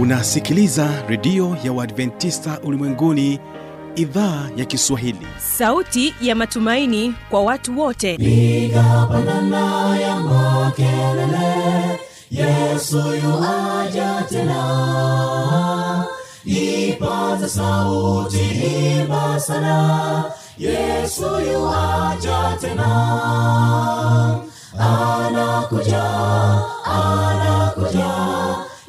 unasikiliza redio ya uadventista ulimwenguni idhaa ya kiswahili. Sauti ya matumaini kwa watu wote. Piga pandana ya makelele yesu yuaja tena. Ipaza sauti imba sana yesu yuaja tena. Anakuja anakuja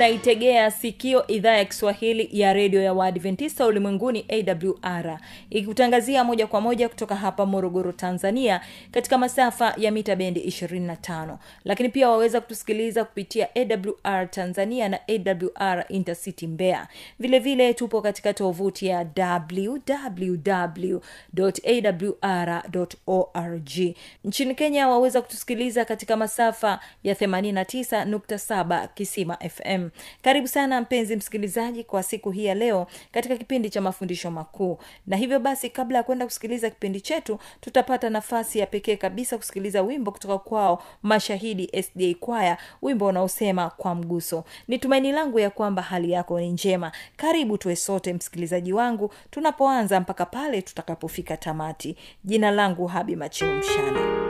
unaitegea sikio idhaa ya kiswahili ya redio ya waadventista ulimwenguni awr ikikutangazia moja kwa moja kutoka hapa morogoro tanzania katika masafa ya mita bendi 25 lakini pia waweza kutusikiliza kupitia awr tanzania na awr intercity mbeya. Vilevile vile tupo katika tovuti ya www.awr.org nchini kenya waweza kutusikiliza katika masafa ya 89.7 kisima fm karibu sana mpenzi msikilizaji kwa siku hii ya leo katika kipindi cha mafundisho makuu. Na hivyo basi kabla ya kwenda kusikiliza kipindi chetu tutapata nafasi ya pekee kabisa kusikiliza wimbo kutoka kwao mashahidi sda kwaya wimbo unaosema kwa mguso. Ni tumaini langu ya kwamba hali yako ni njema. Karibu tuwe sote msikilizaji wangu tunapoanza mpaka pale tutakapofika tamati. Jina langu habi mshana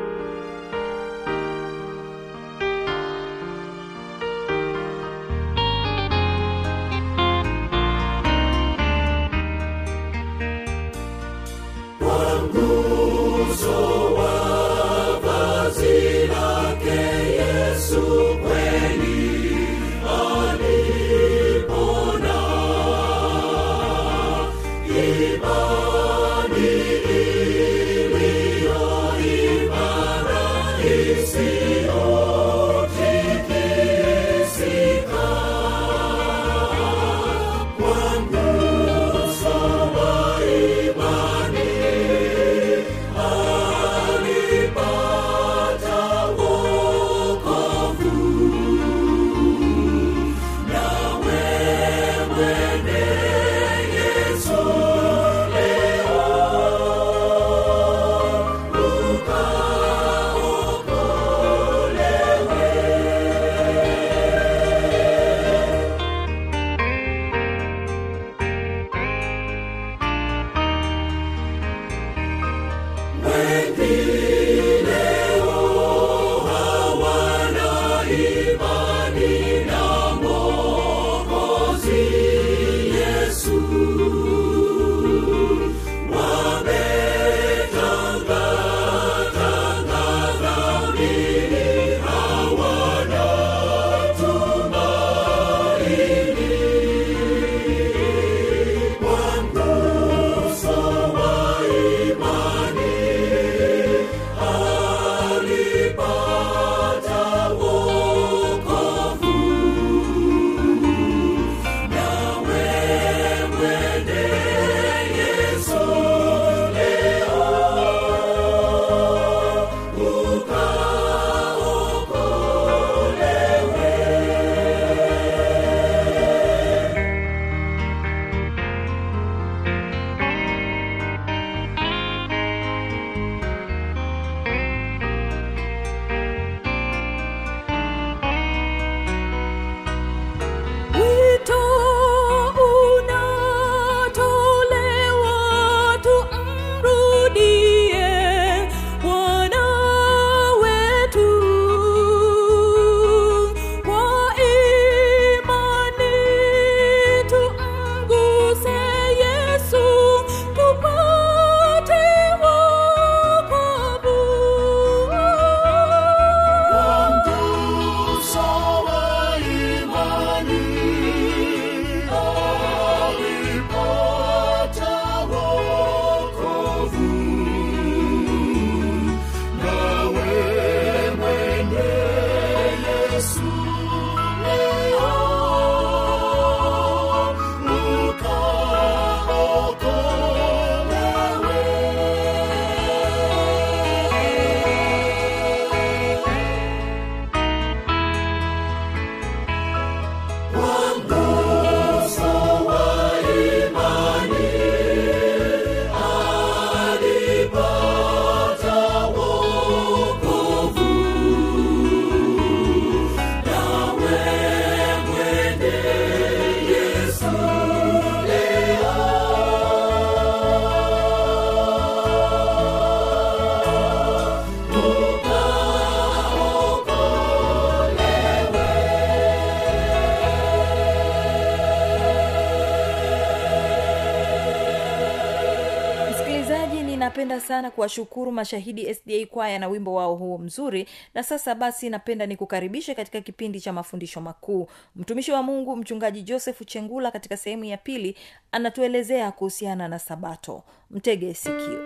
napenda sana kuwashukuru mashahidi sda kwaya na wimbo wao huo mzuri. Na sasa basi napenda nikukaribishe katika kipindi cha mafundisho makuu. Mtumishi wa mungu mchungaji joseph chengula katika sehemu ya pili anatuelezea kuhusiana na sabato. Mtege sikio.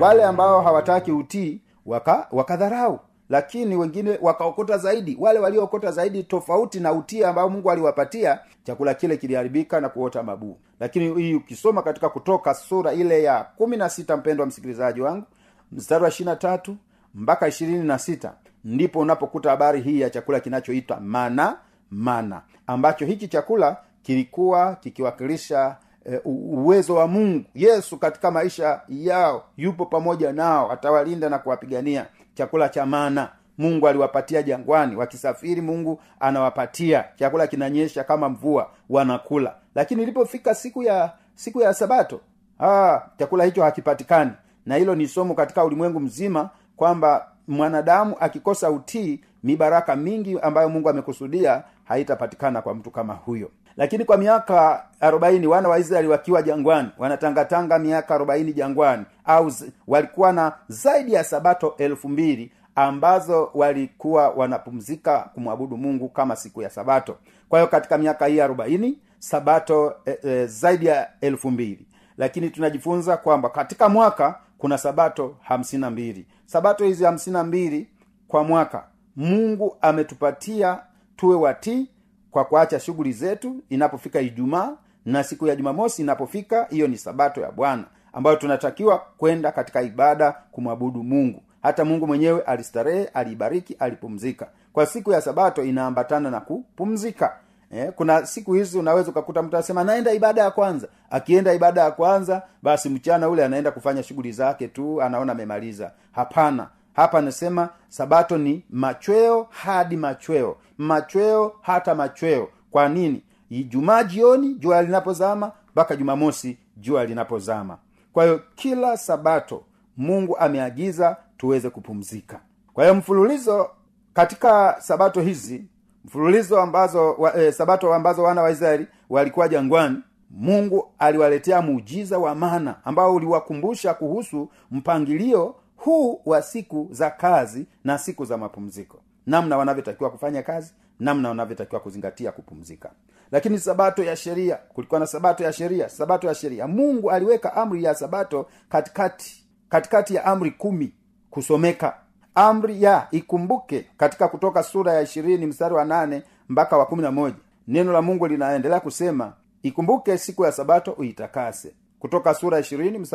Wale ambao hawataki utii waka wakadharau lakini wengine wakaokota zaidi wale waliookota zaidi tofauti na utia ambao mungu aliwapatia chakula kile kiliharibika na kuota mabuu. Lakini hii ukisoma katika kutoka sura ile ya kumi na sita mpendo wa msikilizaji wangu mstari wa ishiri na tatu mpaka ishirini na sita ndipo unapokuta habari hii ya chakula kinachoitwa mana mana ambacho hiki chakula kilikuwa kikiwakilisha e, uwezo wa mungu. Yesu katika maisha yao yupo pamoja nao atawalinda na kuwapigania chakula cha mana mungu aliwapatia jangwani. Wakisafiri mungu anawapatia. Chakula kinanyesha kama mvua wanakula. Lakini ilipofika siku ya siku ya sabato ah, chakula hicho hakipatikani. Na hilo ni somo katika ulimwengu mzima kwamba mwanadamu akikosa utii mibaraka mingi ambayo mungu amekusudia haitapatikana kwa mtu kama huyo lakini kwa miaka arobaini wana wa israeli wakiwa jangwani wanatangatanga miaka arobaini jangwani. Au walikuwa na zaidi ya sabato elfu mbili ambazo walikuwa wanapumzika kumwabudu mungu kama siku ya sabato. Kwa hiyo katika miaka hii arobaini sabato e, e, zaidi ya elfu mbili. Lakini tunajifunza kwamba katika mwaka kuna sabato hamsina na mbili. Sabato hizi hamsina na mbili kwa mwaka mungu ametupatia tuwe watii kwa kuacha shughuli zetu inapofika ijumaa na siku ya jumamosi inapofika hiyo ni sabato ya bwana ambayo tunatakiwa kwenda katika ibada kumwabudu mungu. Hata mungu mwenyewe alistarehe aliibariki alipumzika. Kwa siku ya sabato inaambatana na kupumzika. Eh, kuna siku hizi unaweza ukakuta mtu anasema naenda ibada ya kwanza. Akienda ibada ya kwanza basi mchana ule anaenda kufanya shughuli zake tu anaona amemaliza. Hapana hapa anasema sabato ni machweo hadi machweo machweo hata machweo. Kwa nini? Ijumaa jioni jua linapozama mpaka jumamosi jua linapozama. Kwa hiyo kila sabato mungu ameagiza tuweze kupumzika. Kwa hiyo mfululizo katika sabato hizi mfululizo ambazo wa, e, sabato ambazo wana wa israeli walikuwa jangwani mungu aliwaletea muujiza wa mana ambao uliwakumbusha kuhusu mpangilio huu wa siku za kazi na siku za mapumziko. Namna wanavyotakiwa kufanya kazi namna wanavyotakiwa kuzingatia kupumzika. Lakini sabato ya sheria kulikuwa na sabato ya sheria sabato ya sheria. Mungu aliweka amri ya sabato katikati katikati ya amri kumi kusomeka. Amri ya ikumbuke katika kutoka sura ya ishirini mstari wa nane mpaka wa kumi na moja. Neno la mungu linaendelea kusema ikumbuke siku ya sabato uitakase kutoka sura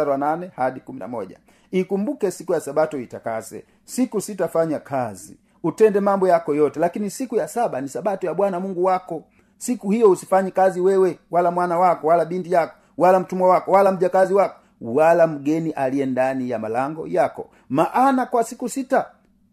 wa hadi ikumbuke siku ya sabato itakase. Siku sitafanya kazi. Utende mambo yako yote. Lakini siku ya saba ni sabato ya bwana mungu wako. Siku hiyo usifanyi kazi wewe wala mwana wako wala binti yako wala mtumwa wako wala mjakazi wako wala mgeni aliye ndani ya malango yako. Maana kwa siku sita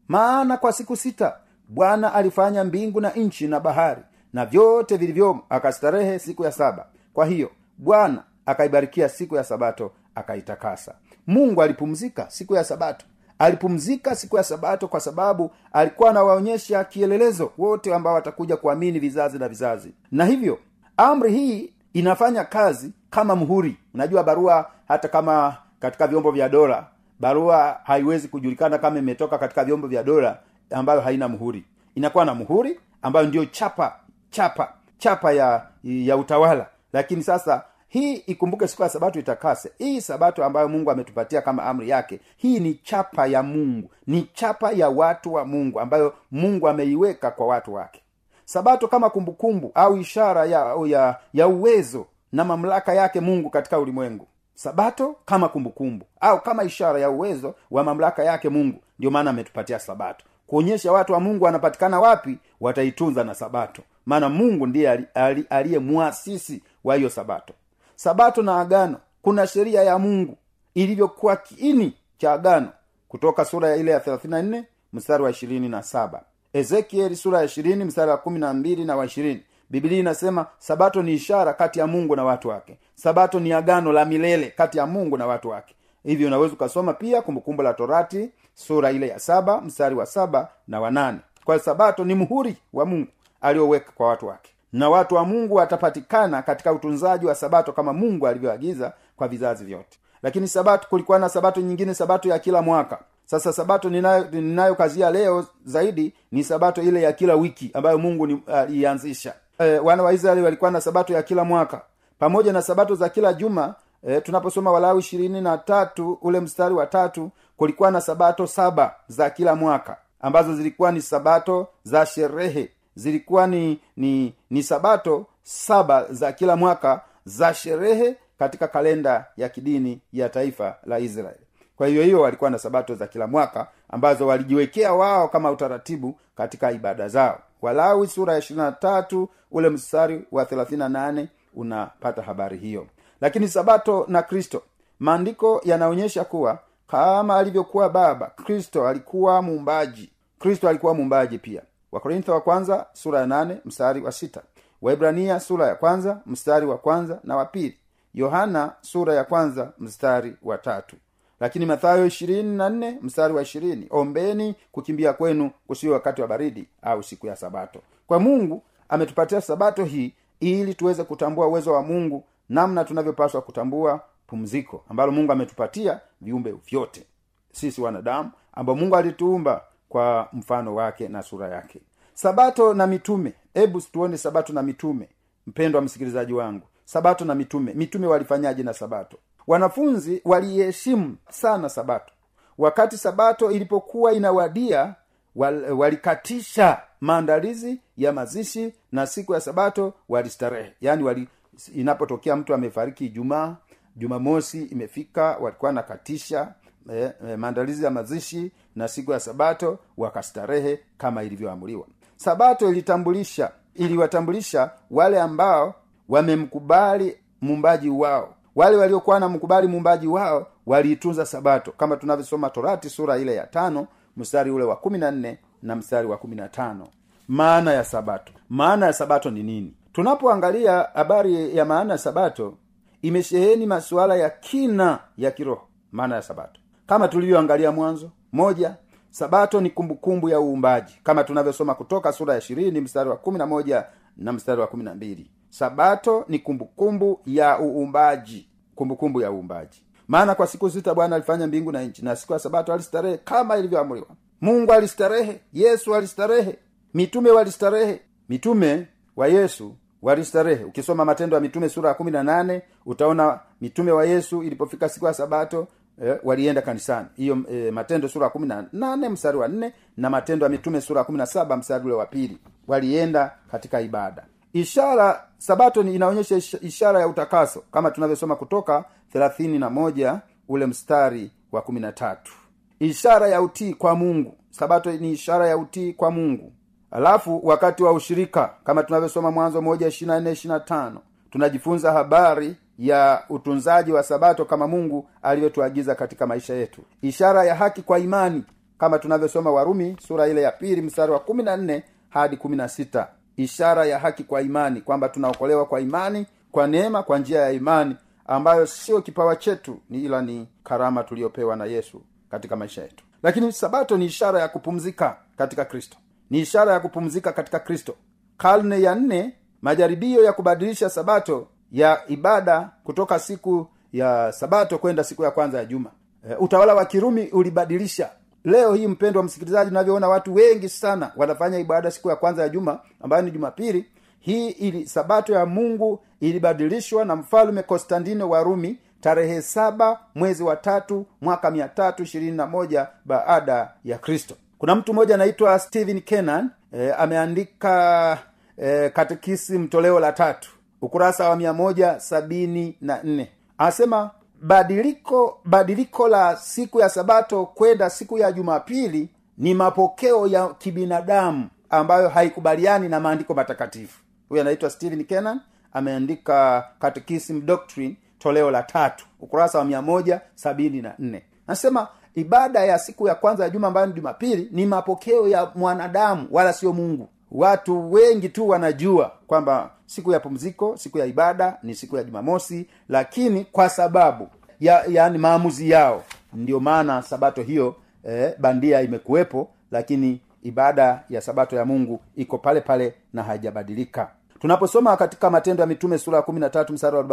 maana kwa siku sita bwana alifanya mbingu na nchi na bahari na vyote vilivyomo akastarehe siku ya saba. Kwa hiyo bwana akaibarikia siku ya sabato akaitakasa. Mungu alipumzika siku ya sabato. Alipumzika siku ya sabato kwa sababu alikuwa anawaonyesha kielelezo wote ambao watakuja kuamini vizazi na vizazi. Na hivyo amri hii inafanya kazi kama mhuri unajua barua hata kama katika vyombo vya dola barua haiwezi kujulikana kama imetoka katika vyombo vya dola ambayo haina mhuri inakuwa na mhuri ambayo ndiyo chapa chapa chapa ya ya utawala. Lakini sasa hii ikumbuke siku ya sabato itakase. Hii sabato ambayo mungu ametupatia kama amri yake hii ni chapa ya mungu. Ni chapa ya watu wa mungu ambayo mungu ameiweka kwa watu wake. Sabato kama kumbukumbu au ishara ya, ya ya uwezo na mamlaka yake mungu katika ulimwengu. Sabato kama kumbukumbu au kama ishara ya uwezo wa mamlaka yake mungu. Ndio maana ametupatia sabato. Kuonyesha watu wa mungu wanapatikana wapi wataitunza na sabato. Maana mungu ndiye aliye mwasisi wa hiyo sabato sabato na agano kuna sheria ya mungu ilivyokuwa kiini cha agano. Kutoka sura ya ile ya 34 mstari wa ishirini na saba. Ezekieli sura ya ishirini mstari wa kumi na wa 20 bibilia inasema sabato ni ishara kati ya mungu na watu wake. Sabato ni agano la milele kati ya mungu na watu wake. Hivyo unaweza ukasoma pia kumbukumbu la torati sura ile ya saba mstari wa saba na wanane kwa sabato ni muhuri wa mungu aliyoweka kwa watu wake na watu wa mungu watapatikana katika utunzaji wa sabato kama mungu alivyoagiza kwa vizazi vyote. Lakini sabato kulikuwa na sabato nyingine sabato ya kila mwaka. Sasa sabato ninayo ninayokazia leo zaidi ni sabato ile ya kila wiki ambayo mungu aliianzisha uh, e, wana wa israeli walikuwa na sabato ya kila mwaka. Pamoja na sabato za kila juma e, tunaposoma walawi ishirini na tatu ule mstari wa tatu kulikuwa na sabato saba za kila mwaka ambazo zilikuwa ni sabato za sherehe zilikuwa ni ni ni sabato saba za kila mwaka za sherehe katika kalenda ya kidini ya taifa la israeli kwa hiyo hiyo walikuwa na sabato za kila mwaka ambazo walijiwekea wao kama utaratibu katika ibada zao. Walawi sura ya ishirina tatu ule mstari wa thelathini nane unapata habari hiyo. Lakini sabato na kristo. Maandiko yanaonyesha kuwa kama alivyokuwa baba kristo alikuwa muumbaji. Kristo alikuwa muumbaji pia wakorintho wa kwanza sura ya nane mstari wa sita. Waibrania sura ya kwanza mstari wa kwanza na wa pili. Yohana sura ya kwanza mstari wa tatu. Lakini mathayo ishirini na nne mstari wa ishirini. Ombeni kukimbia kwenu kusiwe wakati wa baridi au siku ya sabato. Kwa mungu ametupatia sabato hii ili tuweze kutambua uwezo wa mungu namna tunavyopaswa kutambua pumziko ambalo mungu ametupatia viumbe vyote. Sisi wanadamu ambao mungu alituumba kwa mfano wake na sura yake. Sabato na mitume. Hebu tuone sabato na mitume mpendwa msikilizaji wangu. Sabato na mitume. Mitume walifanyaje na sabato? Wanafunzi waliheshimu sana sabato. Wakati sabato ilipokuwa inawadia wal, walikatisha maandalizi ya mazishi na siku ya sabato walistarehe. Yaani wali inapotokea mtu amefariki ijumaa jumamosi imefika walikuwa nakatisha eh, eh, maandalizi ya mazishi na siku ya sabato wakastarehe kama ilivyoamuliwa. Sabato ilitambulisha iliwatambulisha wale ambao wamemkubali mumbaji wao. Wale waliokuwa na mkubali muumbaji wao waliitunza sabato. Kama tunavyosoma torati sura ile ya tano mstari ule wa kumi na nne na mstari wa kumi na tano. Maana ya sabato. Maana ya sabato ni nini? Tunapoangalia habari ya maana ya sabato imesheheni masuala ya kina ya kiroho. Maana ya sabato kama tulivyoangalia mwanzo moja sabato ni kumbukumbu ya uumbaji kama tunavyosoma kutoka sura ya ishirini mstari wa kumi na moja na mstari wa kumi na mbili. Sabato ni kumbukumbu ya uumbaji kumbukumbu ya uumbaji. Maana kwa siku sita bwana alifanya mbingu na nchi na siku ya sabato alistarehe kama ilivyoamriwa. Mungu alistarehe yesu alistarehe mitume walistarehe mitume wa yesu walistarehe. Ukisoma matendo ya mitume sura ya kumi na nane utaona mitume wa yesu ilipofika siku ya sabato eh, walienda kanisani. Hiyo eh, matendo sura ya kumi na nane mstari wa nne na matendo ya mitume sura kumi na saba mstari ule wa pili. Walienda katika ibada. Ishara sabato inaonyesha ishara ya utakaso kama tunavyosoma kutoka thelathini na moja ule mstari wa kumi na tatu. Ishara ya utii kwa mungu. Sabato ni ishara ya utii kwa mungu. Alafu wakati wa ushirika kama tunavyosoma mwanzo moja ishirina nne ishirina tano tunajifunza habari ya utunzaji wa sabato kama mungu alivyotuagiza katika maisha yetu. Ishara ya haki kwa imani kama tunavyosoma warumi sura ile ya pili mstari wa kumi na nne hadi kumi na sita. Ishara ya haki kwa imani kwamba tunaokolewa kwa imani kwa neema kwa njia ya imani ambayo sio kipawa chetu ni ila ni karama tuliyopewa na yesu katika maisha yetu. Lakini sabato ni ishara ya kupumzika katika kristo. Ni ishara ya kupumzika katika kristo. Karne ya nne majaribio ya kubadilisha sabato ya ibada kutoka siku ya sabato kwenda siku ya kwanza ya juma. E, utawala wa kirumi ulibadilisha. Leo hii mpendo wa msikilizaji unavyoona watu wengi sana wanafanya ibada siku ya kwanza ya juma ambayo ni jumapili. Hii ili sabato ya mungu ilibadilishwa na mfalume konstantino wa rumi tarehe saba mwezi wa tatu mwaka mia tatu ishirini na moja baada ya kristo. Kuna mtu mmoja anaitwa stephen kenan e, ameandika e, katekisi toleo la tatu ukurasa wa mia moja sabini na nne. Anasema badiliko badiliko la siku ya sabato kwenda siku ya jumapili ni mapokeo ya kibinadamu ambayo haikubaliani na maandiko matakatifu. Huyu anaitwa stephen kenan ameandika catechism doctrine toleo la tatu ukurasa wa mia moja sabini na nne. Anasema ibada ya siku ya kwanza ya juma ambayo ni jumapili ni mapokeo ya mwanadamu wala sio mungu. Watu wengi tu wanajua kwamba siku ya pumziko siku ya ibada ni siku ya jumamosi lakini kwa sababu ya yaani maamuzi yao ndio maana sabato hiyo eh, bandia imekuwepo lakini ibada ya sabato ya mungu iko pale pale na haijabadilika. Tunaposoma katika matendo ya mitume sura ya kumi tatu msara wa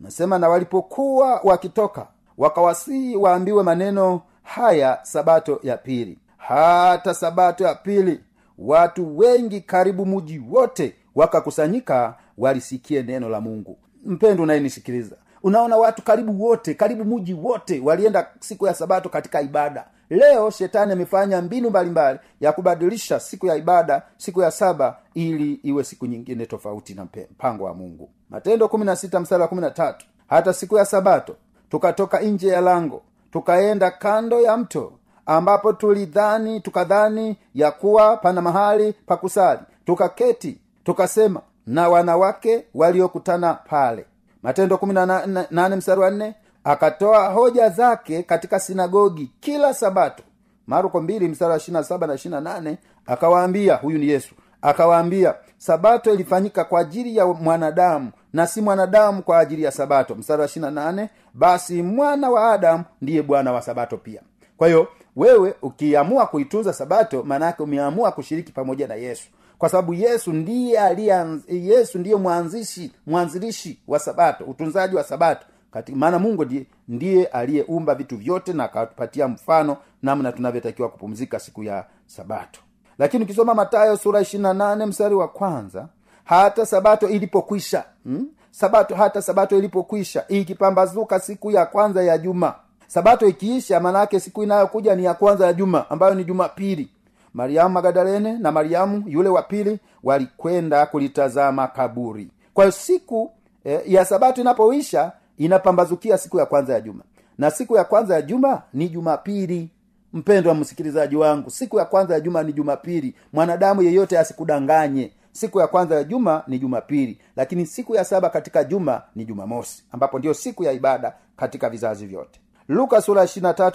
nasema na walipokuwa wakitoka wakawasihi waambiwe maneno haya sabato ya pili. Hata sabato ya pili watu wengi karibu muji wote wakakusanyika walisikie neno la mungu. Mpendo unayenisikiliza unaona watu karibu wote karibu muji wote walienda siku ya sabato katika ibada. Leo shetani amefanya mbinu mbalimbali ya kubadilisha siku ya ibada siku ya saba ili iwe siku nyingine tofauti na mpango wa mungu. Matendo 16 mstari wa 13 hata siku ya sabato tukatoka nje ya lango tukaenda kando ya mto ambapo tulidhani tukadhani ya kuwa pana mahali pa kusali. Tukaketi tukasema na wanawake waliokutana pale. Matendo wa 4 akatoa hoja zake katika sinagogi kila sabato. Marko 2 mstari wa 27 na 28 akawaambia huyu ni yesu akawaambia sabato ilifanyika kwa ajili ya mwanadamu na si mwanadamu kwa ajili ya sabato. Mstari wa 28 basi mwana wa adamu ndiye bwana wa sabato pia. Kwa hiyo wewe ukiamua kuitunza sabato maanaake umeamua kushiriki pamoja na yesu kwa sababu yesu ndiye yesu ndiye mwanzishi mwanzilishi wa sabato utunzaji wa sabato. Maana mungu ndiye, ndiye aliyeumba vitu vyote na akatupatia mfano namna tunavyotakiwa kupumzika siku ya sabato. Lakini ukisoma matayo sura 28 mstari wa kwanza hata sabato ilipokwisha hmm? sabato hata sabato ilipokwisha ikipambazuka siku ya kwanza ya juma. Sabato ikiisha maanaake siku inayokuja ni ya kwanza ya juma ambayo ni jumapili mariamu magadalene na mariamu yule wa pili walikwenda kulitazama kaburi. Kwa hiyo siku eh, ya sabato inapoisha inapambazukia siku ya kwanza ya juma. Na siku ya kwanza ya juma ni jumapili. Mpendwa msikilizaji wangu siku ya kwanza ya juma ni jumapili. Mwanadamu yeyote asikudanganye. Siku ya kwanza ya juma ni jumapili. Lakini siku ya saba katika juma ni jumamosi ambapo ndiyo siku ya ibada katika vizazi vyote luka sura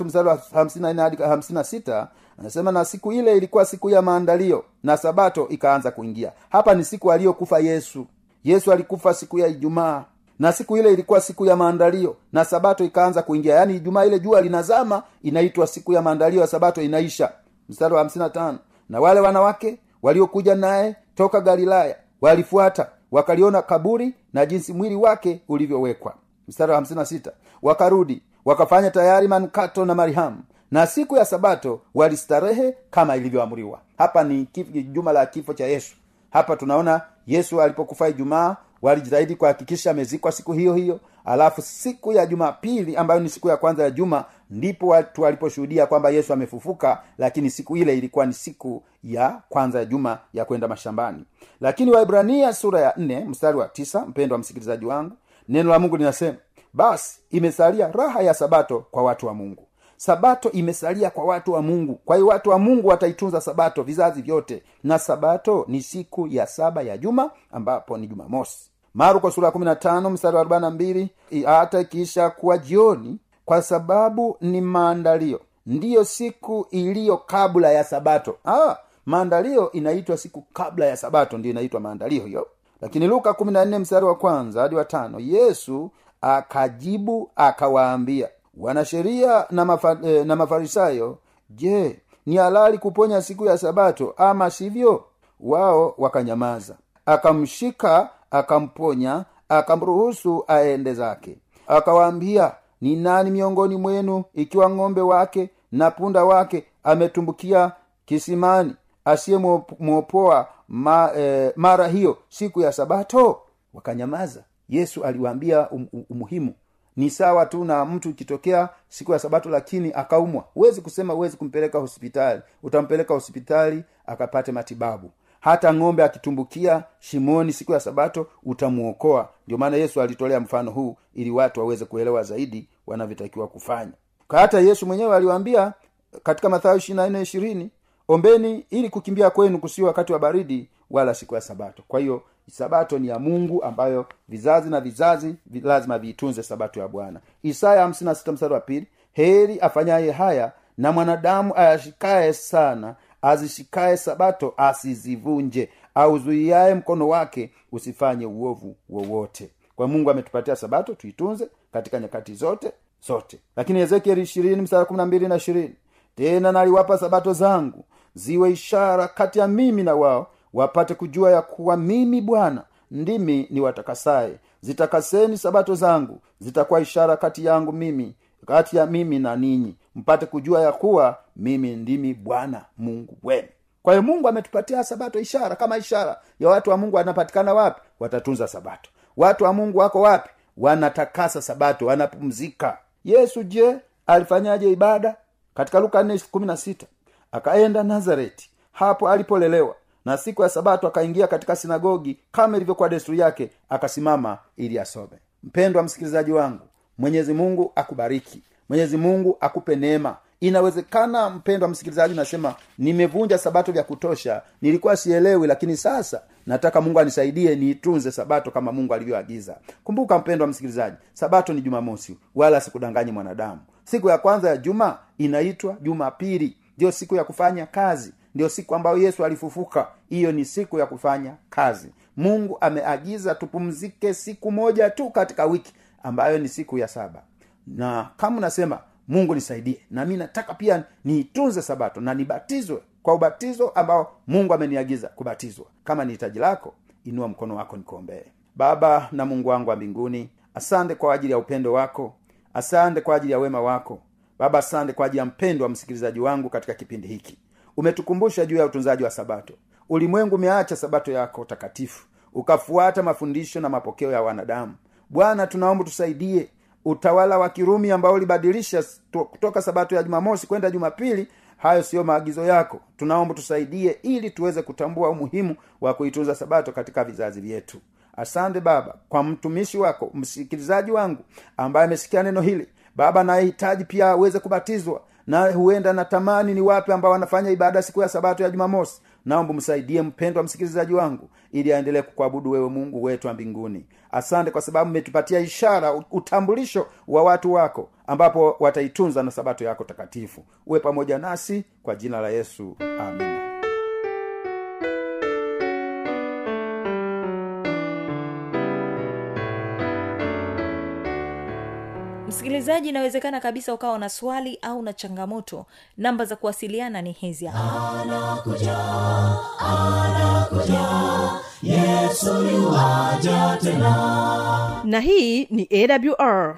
mstari wa 54 hadi 56 anasema na siku ile ilikuwa siku ya maandalio na sabato ikaanza kuingia. Hapa ni siku aliyokufa yesu. Yesu alikufa siku ya ijumaa. Na siku ile ilikuwa siku ya maandalio na sabato ikaanza kuingia. Yaani ijumaa ile jua linazama inaitwa siku ya maandalio ya sabato inaisha. Mstari wa 55 na wale wanawake waliokuja naye toka galilaya walifuata wakaliona kaburi na jinsi mwili wake ulivyowekwa. Mstari wa 56 wakarudi wakafanya tayari manukato na marihamu na siku ya sabato walistarehe kama ilivyoamriwa. Hapa ni juma la kifo cha yesu. Hapa tunaona yesu alipokufa ijumaa walijitahidi kuhakikisha amezikwa siku hiyo hiyo. Alafu siku ya jumapili ambayo ni siku ya kwanza ya juma ndipo watu waliposhuhudia kwamba yesu amefufuka lakini siku ile ilikuwa ni siku ya kwanza ya juma ya kwenda mashambani. Lakini waibrania sura ya nne mstari wa tisa mpendo wa msikilizaji wangu neno la mungu linasema basi imesalia raha ya sabato kwa watu wa mungu. Sabato imesalia kwa watu wa mungu. Kwa hiyo watu wa mungu wataitunza sabato vizazi vyote. Na sabato ni siku ya saba ya juma ambapo ni jumamosi. Marko sura mstari wa hata ikiisha kuwa jioni kwa sababu ni maandalio. Ndiyo siku iliyo kabla ya sabato. Ah, maandalio inaitwa siku kabla ya sabato ndiyo inaitwa maandalio hiyo. Lakini luka mstari wa kwanza hadi wa tano yesu akajibu akawaambia wanasheria na, mafa, eh, na mafarisayo je ni halali kuponya siku ya sabato ama sivyo? Wao wakanyamaza. Akamshika akamponya akamruhusu aende zake. Akawaambia ni nani miongoni mwenu ikiwa ng'ombe wake na punda wake ametumbukia kisimani asiyemwopoa ma, eh, mara hiyo siku ya sabato? Wakanyamaza yesu aliwaambia um, um, umuhimu. Ni sawa tu na mtu ikitokea siku ya sabato lakini akaumwa. Huwezi kusema huwezi kumpeleka hospitali. Utampeleka hospitali akapate matibabu. Hata ng'ombe akitumbukia shimoni siku ya sabato utamwokoa. Ndio maana yesu alitolea mfano huu ili watu waweze kuelewa zaidi wanavyotakiwa kufanya. Hata yesu mwenyewe aliwaambia katika mathayo ishirina ishirini ombeni ili kukimbia kwenu kusio wakati wa baridi wala siku ya sabato. Kwa hiyo sabato ni ya mungu ambayo vizazi na vizazi lazima viitunze sabato ya bwana. Isaya wa pili heri afanyaye haya na mwanadamu ayashikaye sana azishikaye sabato asizivunje auzuiaye mkono wake usifanye uovu wowote. Kwa mungu ametupatia sabato tuitunze katika nyakati zote zote. Lakini ezekieli ishirini msara kumi na mbili na ishirini tena naliwapa sabato zangu ziwe ishara kati ya mimi na wao wapate kujua ya kuwa mimi bwana ndimi ni watakasaye zitakaseni sabato zangu zitakuwa ishara kati yangu mimi kati ya mimi na ninyi. Mpate kujua ya kuwa mimi ndimi bwana mungu wenu. Kwa hiyo mungu ametupatia sabato ishara kama ishara ya watu wa mungu wanapatikana wapi? Watatunza sabato. Watu wa mungu wako wapi? Wanatakasa sabato wanapumzika. Yesu je alifanyaje ibada? Katika luka 4:16 akaenda nazareti. Hapo alipolelewa na siku ya sabato akaingia katika sinagogi kama ilivyokuwa desturi yake akasimama ili asome. Mpendwa msikilizaji wangu mwenyezi mungu akubariki. Mwenyezi mungu akupe neema. Inawezekana mpendwa msikilizaji nasema nimevunja sabato vya kutosha. Nilikuwa sielewi lakini sasa nataka mungu anisaidie niitunze sabato kama mungu alivyoagiza. Kumbuka mpendwa msikilizaji sabato ni jumamosi wala sikudanganyi mwanadamu. Siku ya kwanza ya juma inaitwa jumapili. Ndiyo siku ya kufanya kazi ndiyo siku ambayo yesu alifufuka. Hiyo ni siku ya kufanya kazi. Mungu ameagiza tupumzike siku moja tu katika wiki ambayo ni siku ya saba. Na kama unasema mungu nisaidie na mi nataka pia niitunze sabato na nibatizwe kwa ubatizo ambao mungu ameniagiza kubatizwa. Kama ni hitaji lako inua mkono wako nikuombee. Baba na mungu wangu wa mbinguni asante kwa ajili ya upendo wako. Asante kwa ajili ya wema wako. Baba asante kwa ajili ya mpendo wa msikilizaji wangu katika kipindi hiki umetukumbusha juu ya utunzaji wa sabato. Ulimwengu umeacha sabato yako takatifu ukafuata mafundisho na mapokeo ya wanadamu. Bwana tunaomba tusaidie. Utawala wa kirumi ambao ulibadilisha kutoka sabato ya jumamosi kwenda jumapili hayo siyo maagizo yako. Tunaomba tusaidie ili tuweze kutambua umuhimu wa kuitunza sabato katika vizazi vyetu. Asante baba kwa mtumishi wako msikilizaji wangu ambaye amesikia neno hili. Baba nayehitaji pia aweze kubatizwa na huenda natamani ni wapi ambao wanafanya ibada siku ya sabato ya jumamosi. Naomba msaidie mpendwa msikilizaji wangu ili aendelee kukuabudu wewe mungu wetu wa mbinguni. Asante kwa sababu umetupatia ishara utambulisho wa watu wako ambapo wataitunza na sabato yako takatifu. Uwe pamoja nasi kwa jina la yesu. Amina msikilizaji inawezekana kabisa ukawa na swali au na changamoto. Namba za kuwasiliana ni hizi yuwaja tena. Na hii ni awr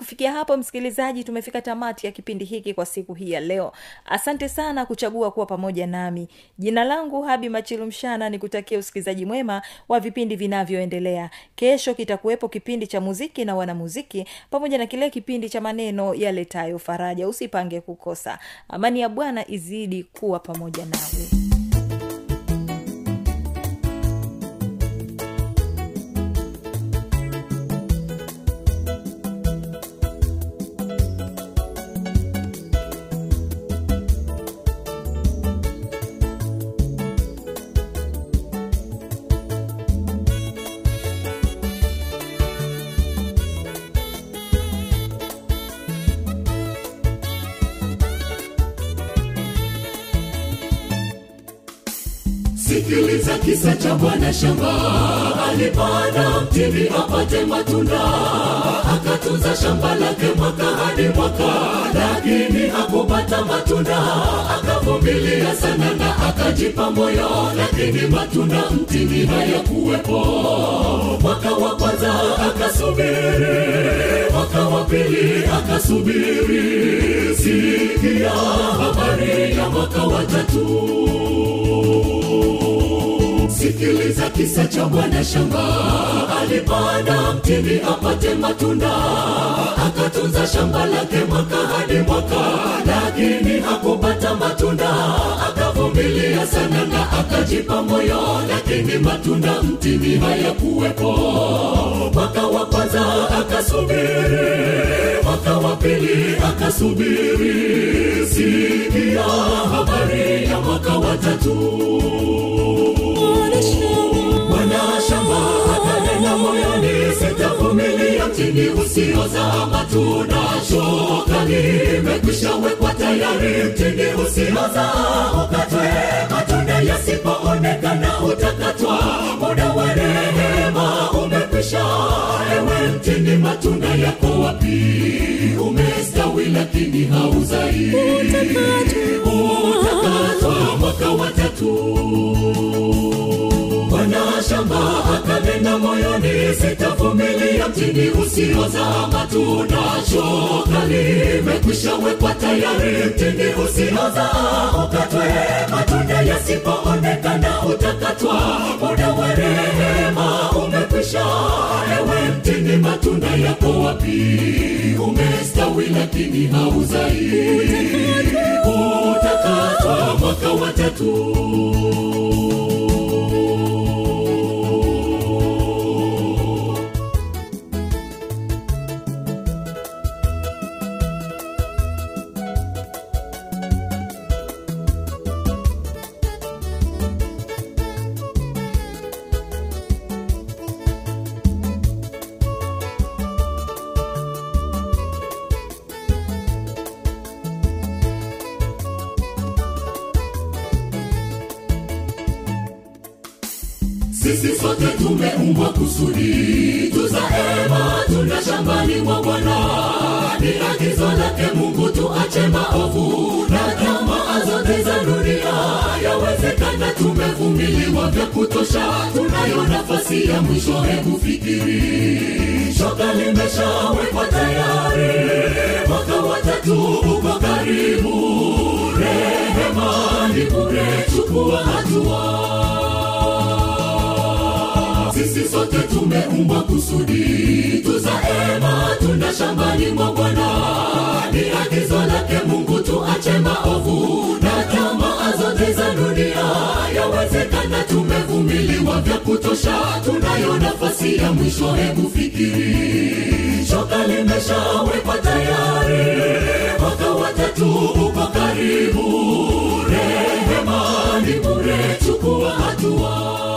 kufikia hapo msikilizaji tumefika tamati ya kipindi hiki kwa siku hii ya leo. Asante sana kuchagua kuwa pamoja nami. Jina langu habi machilumshana ni kutakia usikilizaji mwema wa vipindi vinavyoendelea. Kesho kitakuwepo kipindi cha muziki na wanamuziki pamoja na kile kipindi cha maneno yaletayo faraja. Usipange kukosa. Amani ya bwana izidi kuwa pamoja nawe sikiliza kisa cha bwana shamba alipanda mtini apate matunda. Akatunza shamba lake mwaka hadi mwaka. Lakini hakupata matunda. Akavumilia sana na akajipa moyo. Lakini matunda mtini hayakuwepo. Mwaka wa kwanza akasubiri. Mwaka wa pili akasubiri. Sikia habari ya mwaka wa tatu sikiliza kisa cha bwana shamba. Alipanda mtini apate matunda. Akatunza shamba lake mwaka hadi mwaka. Lakini hakupata matunda. Akavumilia sana na akajipa moyo. Lakini matunda mtini hayakuwepo. Mwaka wa kwanza akasubiri. Mwaka wa pili akasubiri. Sikia ya mwaka wa tatu bwana shamba akanena moyoni sitavumilia mtini usiozaa matunda shoka. Limekwisha wekwa tayari mtini usiozaa ukatwe. Matunda yasipoonekana utakatwa. Muda wa rehema umekwisha. Ewe mtini matunda yako wapi? Umestawi lakini hauzai. Utakatwa. Mwaka watatu bwana shamba akanena moyoni sitavumilia mtini usiozaa matunda. Shoka limekwisha wekwa tayari mtini usiozaa ukatwe matunda yasipoonekana utakatwa wapi umestawi lakini hauzai. Utakatwa mwaka ya mwisho hebu fikiri shoka limeshawekwa tayari. Mwaka watatu uko karibu. Rehema ni bure hatua. Sisi sote tumeumbwa kusudi. Tuzaema tunda shambani mwa bwana. Ni agizo lake mungu tuache maovu. Na tamaa zote za dunia. Yawezekana tumevumiliwa vya kutosha. Tunayo nafasi ya mwisho hebu fikiri. Shoka limeshawekwa tayari. Mwaka watatu uko karibu. Rehema ni bure chukua hatua